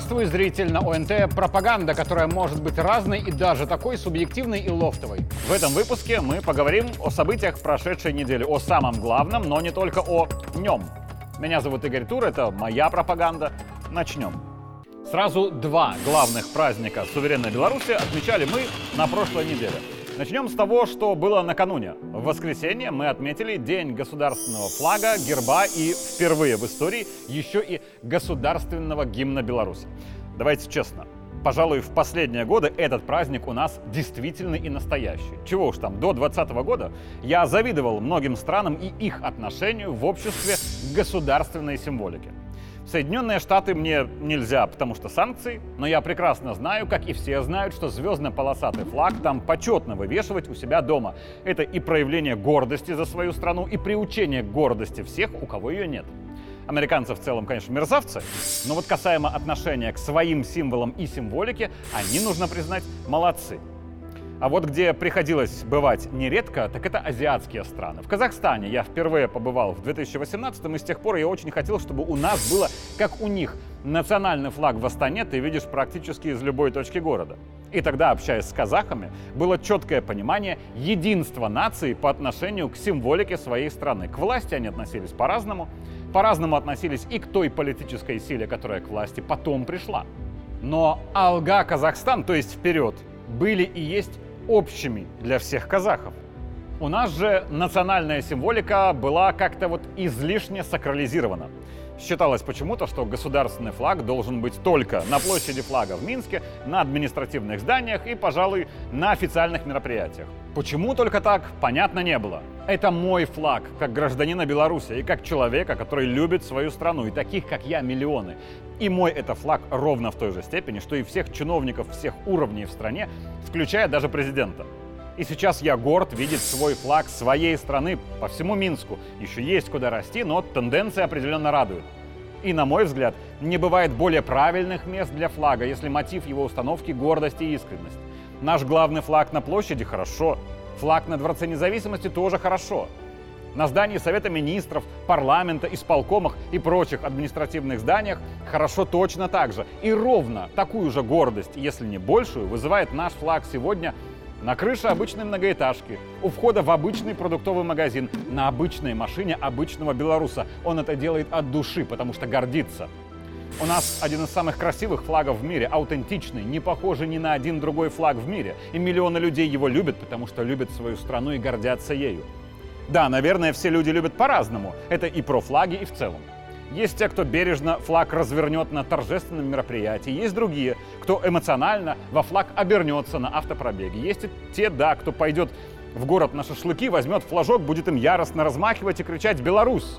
Здравствуй, зритель на ОНТ. Пропаганда, которая может быть разной и даже такой субъективной и лофтовой. В этом выпуске мы поговорим о событиях прошедшей недели, о самом главном, но не только о нем. Меня зовут Игорь Тур, это моя пропаганда. Начнем. Сразу два главных праздника суверенной Беларуси отмечали мы на прошлой неделе. Начнем с того, что было накануне. В воскресенье мы отметили День государственного флага, герба и впервые в истории еще и государственного гимна Беларуси. Давайте честно, пожалуй, в последние годы этот праздник у нас действительно и настоящий. Чего уж там, до 2020 года я завидовал многим странам и их отношению в обществе к государственной символике. Соединенные Штаты мне нельзя, потому что санкции, но я прекрасно знаю, как и все знают, что звездно-полосатый флаг там почетно вывешивать у себя дома. Это и проявление гордости за свою страну, и приучение гордости всех, у кого ее нет. Американцы в целом, конечно, мерзавцы, но вот касаемо отношения к своим символам и символике, они, нужно признать, молодцы. А вот где приходилось бывать нередко, так это азиатские страны. В Казахстане я впервые побывал в 2018 и с тех пор я очень хотел, чтобы у нас было, как у них, национальный флаг в Астане ты видишь практически из любой точки города. И тогда, общаясь с казахами, было четкое понимание единства нации по отношению к символике своей страны. К власти они относились по-разному, по-разному относились и к той политической силе, которая к власти потом пришла. Но Алга Казахстан, то есть вперед, были и есть общими для всех казахов. У нас же национальная символика была как-то вот излишне сакрализирована. Считалось почему-то, что государственный флаг должен быть только на площади флага в Минске, на административных зданиях и, пожалуй, на официальных мероприятиях. Почему только так, понятно не было. Это мой флаг, как гражданина Беларуси и как человека, который любит свою страну, и таких, как я, миллионы. И мой это флаг ровно в той же степени, что и всех чиновников всех уровней в стране, включая даже президента. И сейчас я горд видеть свой флаг своей страны по всему Минску. Еще есть куда расти, но тенденция определенно радует. И, на мой взгляд, не бывает более правильных мест для флага, если мотив его установки – гордость и искренность. Наш главный флаг на площади – хорошо. Флаг на Дворце независимости тоже хорошо. На здании Совета Министров, парламента, исполкомах и прочих административных зданиях хорошо точно так же. И ровно такую же гордость, если не большую, вызывает наш флаг сегодня на крыше обычной многоэтажки, у входа в обычный продуктовый магазин, на обычной машине обычного белоруса. Он это делает от души, потому что гордится. У нас один из самых красивых флагов в мире, аутентичный, не похожий ни на один другой флаг в мире. И миллионы людей его любят, потому что любят свою страну и гордятся ею. Да, наверное, все люди любят по-разному. Это и про флаги, и в целом. Есть те, кто бережно флаг развернет на торжественном мероприятии. Есть другие, кто эмоционально во флаг обернется на автопробеге. Есть и те, да, кто пойдет в город на шашлыки, возьмет флажок, будет им яростно размахивать и кричать «Беларусь!».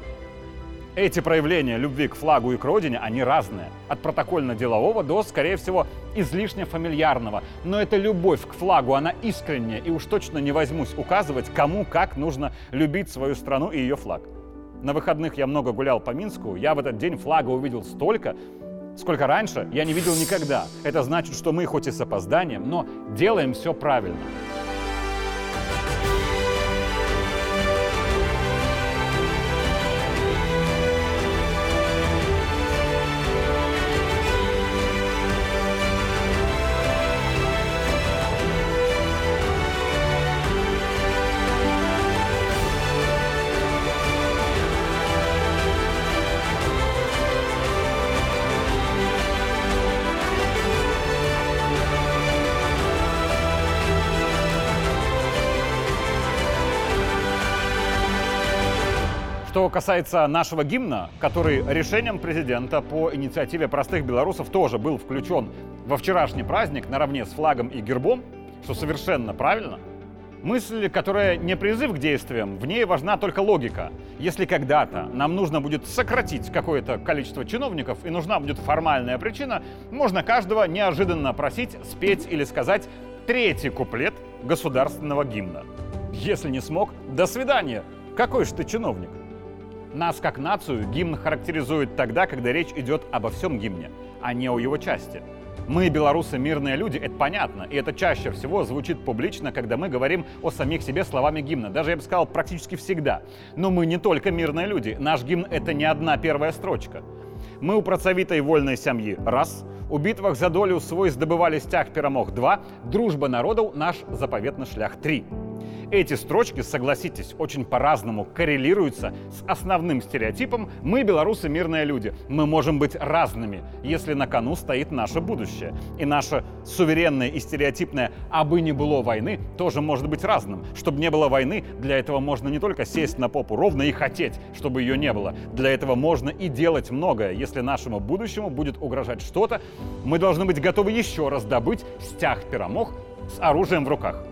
Эти проявления любви к флагу и к родине, они разные. От протокольно-делового до, скорее всего, излишне фамильярного. Но эта любовь к флагу, она искренняя, и уж точно не возьмусь указывать, кому как нужно любить свою страну и ее флаг. На выходных я много гулял по Минску, я в этот день флага увидел столько, сколько раньше я не видел никогда. Это значит, что мы хоть и с опозданием, но делаем все правильно. Что касается нашего гимна, который решением президента по инициативе простых белорусов тоже был включен во вчерашний праздник наравне с флагом и гербом, что совершенно правильно, мысль, которая не призыв к действиям, в ней важна только логика. Если когда-то нам нужно будет сократить какое-то количество чиновников и нужна будет формальная причина, можно каждого неожиданно просить спеть или сказать третий куплет государственного гимна. Если не смог, до свидания. Какой же ты чиновник? Нас как нацию гимн характеризует тогда, когда речь идет обо всем гимне, а не о его части. Мы, белорусы, мирные люди, это понятно, и это чаще всего звучит публично, когда мы говорим о самих себе словами гимна, даже, я бы сказал, практически всегда. Но мы не только мирные люди, наш гимн — это не одна первая строчка. Мы у працавітай вольной семьи раз, У битвах за долю свой здобывали стяг перамог 2, дружба народов наш заповедный шлях 3. Эти строчки, согласитесь, очень по-разному коррелируются с основным стереотипом «мы, белорусы, мирные люди». Мы можем быть разными, если на кону стоит наше будущее. И наше суверенное и стереотипное «а бы не было войны» тоже может быть разным. Чтобы не было войны, для этого можно не только сесть на попу ровно и хотеть, чтобы ее не было. Для этого можно и делать многое. Если нашему будущему будет угрожать что-то, мы должны быть готовы еще раз добыть стяг пирамох с оружием в руках.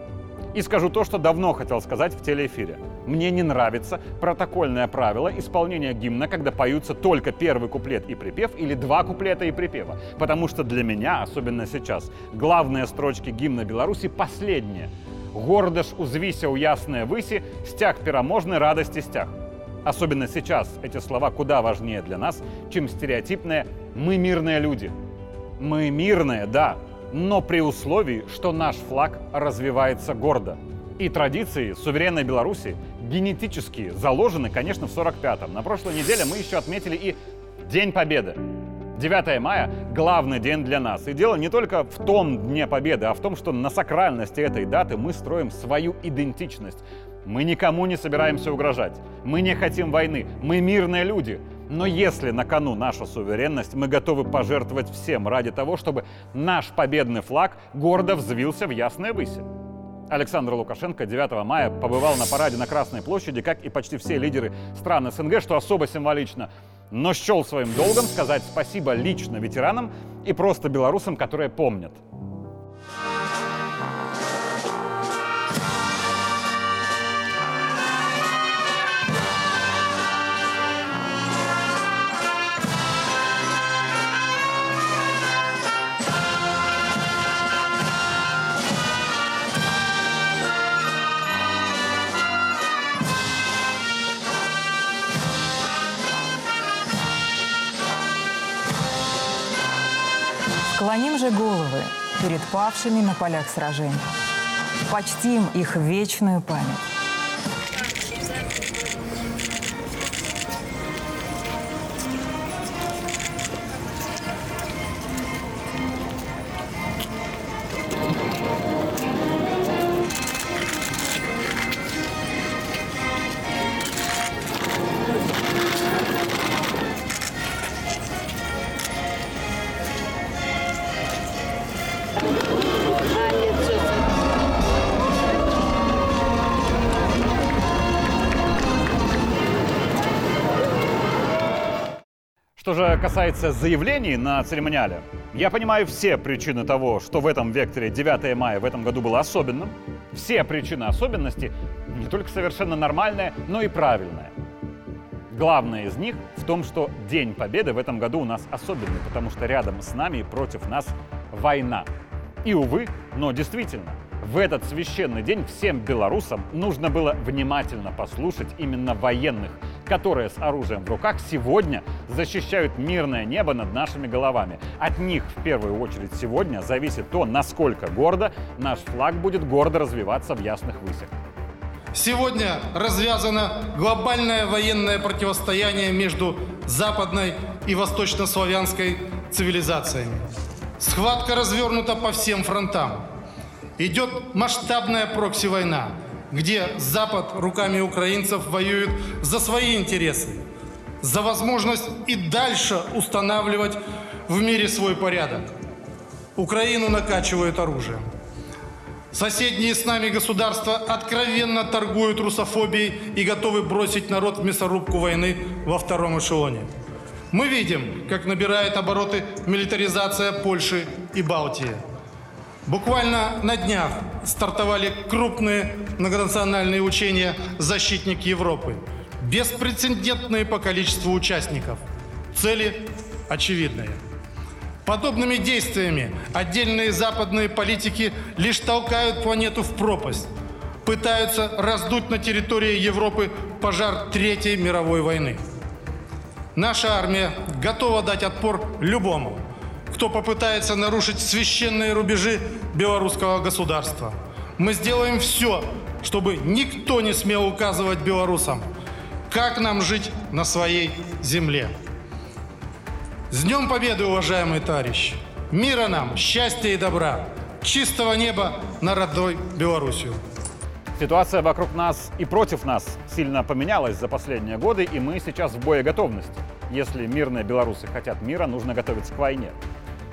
И скажу то, что давно хотел сказать в телеэфире. Мне не нравится протокольное правило исполнения гимна, когда поются только первый куплет и припев или два куплета и припева. Потому что для меня, особенно сейчас, главные строчки гимна Беларуси последние. «Гордо ж узвися у ясные выси, стяг пераможный радости стяг». Особенно сейчас эти слова куда важнее для нас, чем стереотипные «мы мирные люди». Мы мирные, да, но при условии, что наш флаг развивается гордо. И традиции суверенной Беларуси генетически заложены, конечно, в 45-м. На прошлой неделе мы еще отметили и День Победы. 9 мая – главный день для нас. И дело не только в том Дне Победы, а в том, что на сакральности этой даты мы строим свою идентичность. Мы никому не собираемся угрожать. Мы не хотим войны. Мы мирные люди. Но если на кону наша суверенность, мы готовы пожертвовать всем ради того, чтобы наш победный флаг гордо взвился в ясное выси. Александр Лукашенко 9 мая побывал на параде на Красной площади, как и почти все лидеры стран СНГ, что особо символично, но счел своим долгом сказать спасибо лично ветеранам и просто белорусам, которые помнят – Склоним же головы перед павшими на полях сражений. Почтим их вечную память. Что же касается заявлений на церемониале, я понимаю все причины того, что в этом векторе 9 мая в этом году было особенным. Все причины особенности не только совершенно нормальные, но и правильные. Главное из них в том, что День Победы в этом году у нас особенный, потому что рядом с нами и против нас война. И, увы, но действительно, в этот священный день всем белорусам нужно было внимательно послушать именно военных, которые с оружием в руках сегодня защищают мирное небо над нашими головами. От них в первую очередь сегодня зависит то, насколько гордо наш флаг будет гордо развиваться в ясных высях. Сегодня развязано глобальное военное противостояние между западной и восточнославянской цивилизациями. Схватка развернута по всем фронтам. Идет масштабная прокси-война, где Запад руками украинцев воюет за свои интересы, за возможность и дальше устанавливать в мире свой порядок. Украину накачивают оружием. Соседние с нами государства откровенно торгуют русофобией и готовы бросить народ в мясорубку войны во втором эшелоне. Мы видим, как набирает обороты милитаризация Польши и Балтии – Буквально на днях стартовали крупные многонациональные учения «Защитник Европы». Беспрецедентные по количеству участников. Цели очевидные. Подобными действиями отдельные западные политики лишь толкают планету в пропасть, пытаются раздуть на территории Европы пожар Третьей мировой войны. Наша армия готова дать отпор любому – кто попытается нарушить священные рубежи белорусского государства. Мы сделаем все, чтобы никто не смел указывать белорусам, как нам жить на своей земле. С Днем Победы, уважаемые товарищи! Мира нам, счастья и добра, чистого неба над родной Белоруссию. Ситуация вокруг нас и против нас сильно поменялась за последние годы, и мы сейчас в боеготовности. Если мирные белорусы хотят мира, нужно готовиться к войне.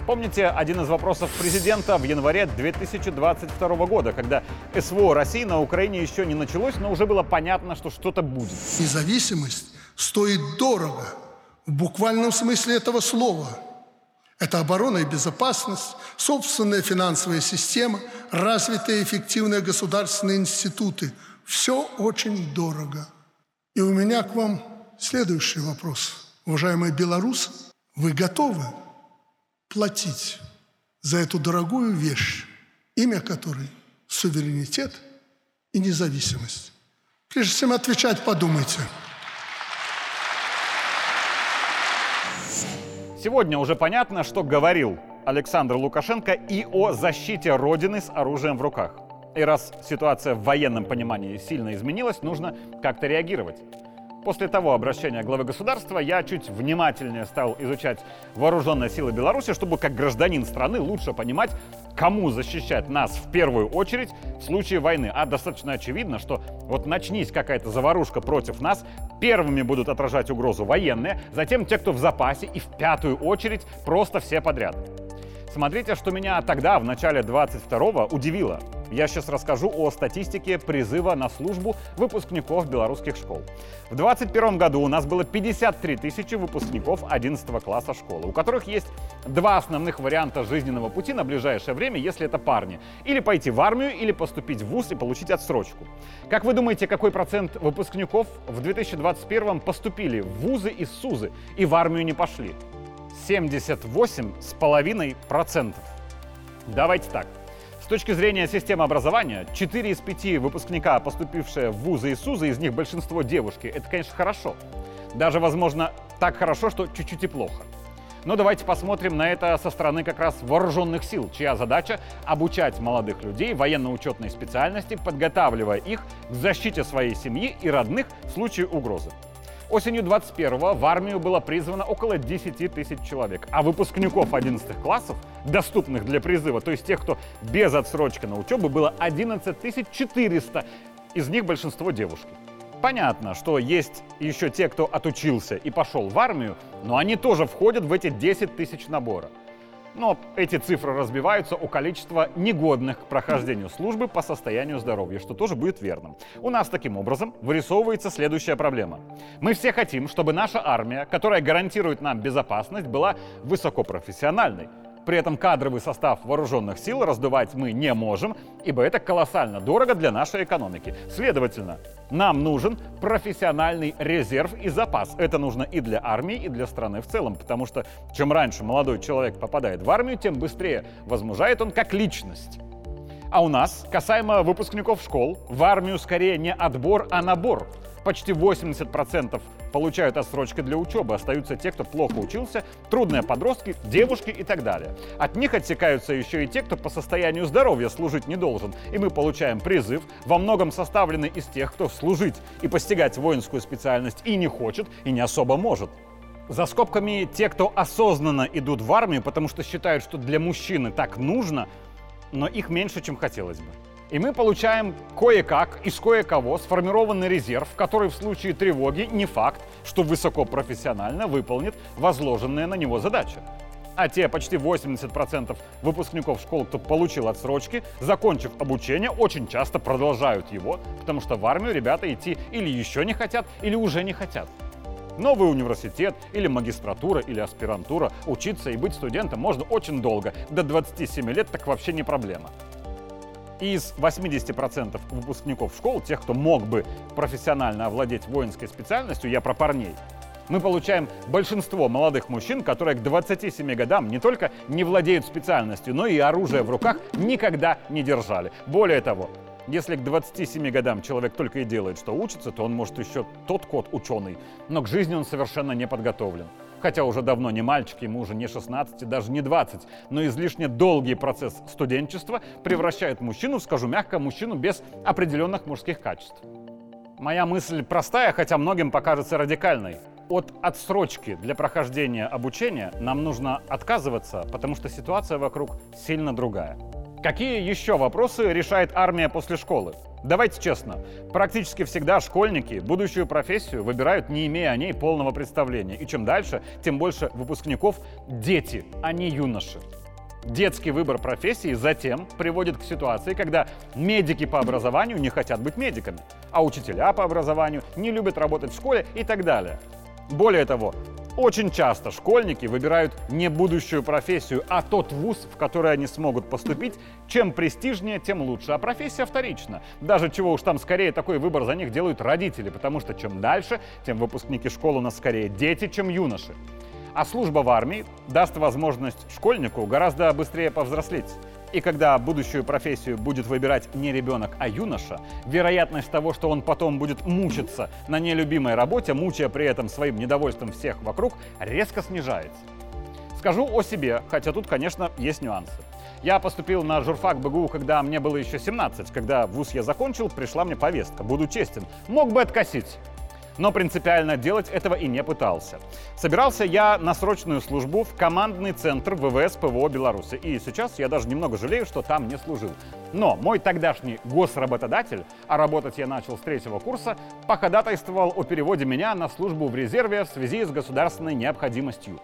Помните один из вопросов президента в январе 2022 года, когда СВО России на Украине еще не началось, но уже было понятно, что что-то будет. Независимость стоит дорого, в буквальном смысле этого слова. Это оборона и безопасность, собственная финансовая система, развитые эффективные государственные институты. Все очень дорого. И у меня к вам следующий вопрос. Уважаемые белорусы, вы готовы платить за эту дорогую вещь, имя которой – суверенитет и независимость? Прежде чем отвечать, подумайте – Сегодня уже понятно, что говорил Александр Лукашенко и о защите Родины с оружием в руках. И раз ситуация в военном понимании сильно изменилась, нужно как-то реагировать. После того обращения главы государства я чуть внимательнее стал изучать вооруженные силы Беларуси, чтобы как гражданин страны лучше понимать, кому защищать нас в первую очередь в случае войны. А достаточно очевидно, что вот начнись какая-то заварушка против нас, первыми будут отражать угрозу военные, затем те, кто в запасе, и в пятую очередь просто все подряд. Смотрите, что меня тогда, в начале 22-го, удивило. Я сейчас расскажу о статистике призыва на службу выпускников белорусских школ. В 2021 году у нас было 53 тысячи выпускников 11 класса школы, у которых есть два основных варианта жизненного пути на ближайшее время, если это парни. Или пойти в армию, или поступить в ВУЗ и получить отсрочку. Как вы думаете, какой процент выпускников в 2021 поступили в ВУЗы и СУЗы и в армию не пошли? 78,5%. Давайте так. С точки зрения системы образования, 4 из 5 выпускника, поступившие в вузы и СУЗы, из них большинство девушки. Это, конечно, хорошо. Даже, возможно, так хорошо, что чуть-чуть и плохо. Но давайте посмотрим на это со стороны как раз вооруженных сил, чья задача — обучать молодых людей военно-учетной специальности, подготавливая их к защите своей семьи и родных в случае угрозы. Осенью 21-го в армию было призвано около 10 тысяч человек, а выпускников 11 классов, доступных для призыва, то есть тех, кто без отсрочки на учебу, было 11 400, из них большинство девушки. Понятно, что есть еще те, кто отучился и пошел в армию, но они тоже входят в эти 10 тысяч набора. Но эти цифры разбиваются у количества негодных к прохождению службы по состоянию здоровья, что тоже будет верным. У нас таким образом вырисовывается следующая проблема. Мы все хотим, чтобы наша армия, которая гарантирует нам безопасность, была высокопрофессиональной. При этом кадровый состав вооруженных сил раздувать мы не можем, ибо это колоссально дорого для нашей экономики. Следовательно, нам нужен профессиональный резерв и запас. Это нужно и для армии, и для страны в целом, потому что чем раньше молодой человек попадает в армию, тем быстрее возмужает он как личность. А у нас, касаемо выпускников школ, в армию скорее не отбор, а набор. Почти 80% получают отсрочки для учебы, остаются те, кто плохо учился, трудные подростки, девушки и так далее. От них отсекаются еще и те, кто по состоянию здоровья служить не должен. И мы получаем призыв, во многом составленный из тех, кто служить и постигать воинскую специальность и не хочет, и не особо может. За скобками те, кто осознанно идут в армию, потому что считают, что для мужчины так нужно, но их меньше, чем хотелось бы. И мы получаем кое-как из кое-кого сформированный резерв, который в случае тревоги не факт, что высокопрофессионально выполнит возложенные на него задачи. А те почти 80% выпускников школ, кто получил отсрочки, закончив обучение, очень часто продолжают его, потому что в армию ребята идти или еще не хотят, или уже не хотят. Новый университет или магистратура или аспирантура, учиться и быть студентом можно очень долго, до 27 лет так вообще не проблема. Из 80% выпускников школ, тех, кто мог бы профессионально овладеть воинской специальностью, я про парней, мы получаем большинство молодых мужчин, которые к 27 годам не только не владеют специальностью, но и оружие в руках никогда не держали. Более того, если к 27 годам человек только и делает, что учится, то он может еще тот код ученый, но к жизни он совершенно не подготовлен. Хотя уже давно не мальчик, ему уже не 16, даже не 20, но излишне долгий процесс студенчества превращает мужчину, скажу мягко, мужчину без определенных мужских качеств. Моя мысль простая, хотя многим покажется радикальной. от отсрочки для прохождения обучения нам нужно отказываться, потому что ситуация вокруг сильно другая. Какие еще вопросы решает армия после школы? Давайте честно, практически всегда школьники будущую профессию выбирают, не имея о ней полного представления. И чем дальше, тем больше выпускников дети, а не юноши. Детский выбор профессии затем приводит к ситуации, когда медики по образованию не хотят быть медиками, а учителя по образованию не любят работать в школе и так далее. Более того, очень часто школьники выбирают не будущую профессию, а тот вуз, в который они смогут поступить. Чем престижнее, тем лучше. А профессия вторична. Даже чего уж там скорее такой выбор за них делают родители, потому что чем дальше, тем выпускники школы у нас скорее дети, чем юноши. А служба в армии даст возможность школьнику гораздо быстрее повзрослеть. И когда будущую профессию будет выбирать не ребенок, а юноша, вероятность того, что он потом будет мучиться на нелюбимой работе, мучая при этом своим недовольством всех вокруг, резко снижается. Скажу о себе, хотя тут, конечно, есть нюансы. Я поступил на журфак БГУ, когда мне было еще 17. Когда вуз я закончил, пришла мне повестка. Буду честен. Мог бы откосить но принципиально делать этого и не пытался. Собирался я на срочную службу в командный центр ВВС ПВО Беларуси. И сейчас я даже немного жалею, что там не служил. Но мой тогдашний госработодатель, а работать я начал с третьего курса, походатайствовал о переводе меня на службу в резерве в связи с государственной необходимостью.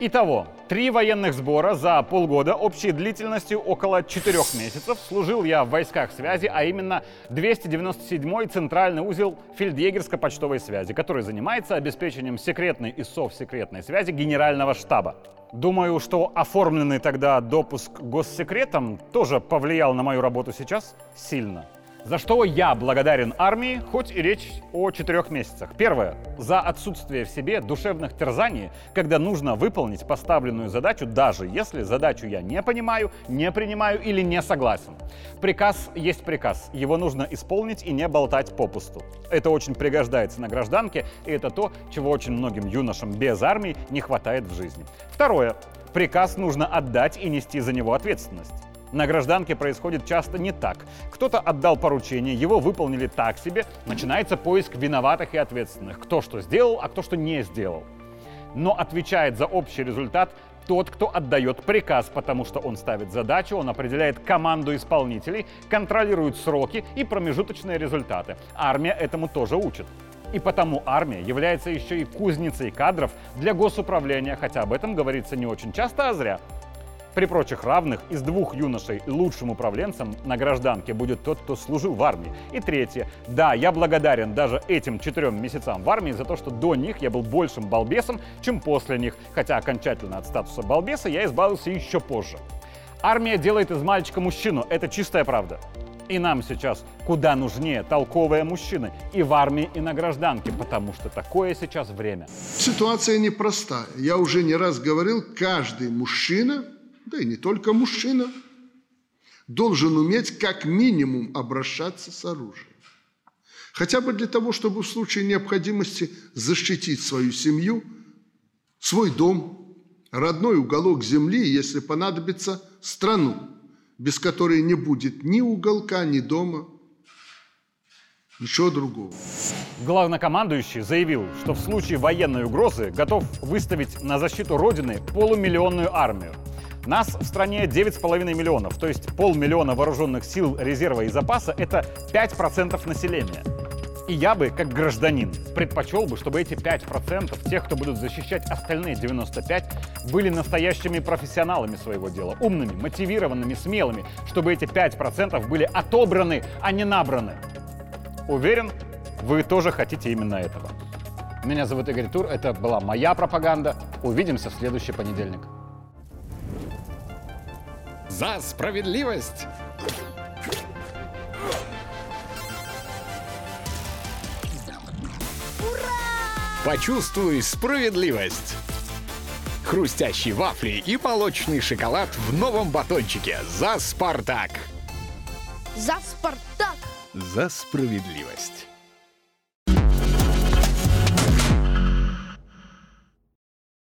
Итого, три военных сбора за полгода общей длительностью около четырех месяцев служил я в войсках связи, а именно 297-й центральный узел фельдъегерско-почтовой связи, который занимается обеспечением секретной и совсекретной связи генерального штаба. Думаю, что оформленный тогда допуск госсекретом тоже повлиял на мою работу сейчас сильно. За что я благодарен армии, хоть и речь о четырех месяцах. Первое. За отсутствие в себе душевных терзаний, когда нужно выполнить поставленную задачу, даже если задачу я не понимаю, не принимаю или не согласен. Приказ есть приказ. Его нужно исполнить и не болтать попусту. Это очень пригождается на гражданке, и это то, чего очень многим юношам без армии не хватает в жизни. Второе. Приказ нужно отдать и нести за него ответственность. На гражданке происходит часто не так. Кто-то отдал поручение, его выполнили так себе, начинается поиск виноватых и ответственных. Кто что сделал, а кто что не сделал. Но отвечает за общий результат тот, кто отдает приказ, потому что он ставит задачу, он определяет команду исполнителей, контролирует сроки и промежуточные результаты. Армия этому тоже учит. И потому армия является еще и кузницей кадров для госуправления, хотя об этом говорится не очень часто, а зря. При прочих равных из двух юношей лучшим управленцем на гражданке будет тот, кто служил в армии. И третье. Да, я благодарен даже этим четырем месяцам в армии за то, что до них я был большим балбесом, чем после них. Хотя окончательно от статуса балбеса я избавился еще позже. Армия делает из мальчика мужчину. Это чистая правда. И нам сейчас куда нужнее толковые мужчины и в армии, и на гражданке, потому что такое сейчас время. Ситуация непростая. Я уже не раз говорил, каждый мужчина да и не только мужчина, должен уметь как минимум обращаться с оружием. Хотя бы для того, чтобы в случае необходимости защитить свою семью, свой дом, родной уголок земли, если понадобится, страну, без которой не будет ни уголка, ни дома, ничего другого. Главнокомандующий заявил, что в случае военной угрозы готов выставить на защиту Родины полумиллионную армию. Нас в стране 9,5 миллионов, то есть полмиллиона вооруженных сил резерва и запаса — это 5% населения. И я бы, как гражданин, предпочел бы, чтобы эти 5% тех, кто будут защищать остальные 95, были настоящими профессионалами своего дела, умными, мотивированными, смелыми, чтобы эти 5% были отобраны, а не набраны. Уверен, вы тоже хотите именно этого. Меня зовут Игорь Тур, это была моя пропаганда. Увидимся в следующий понедельник. За справедливость! Почувствуй справедливость! Хрустящие вафли и молочный шоколад в новом батончике «За Спартак». За Спартак! За справедливость!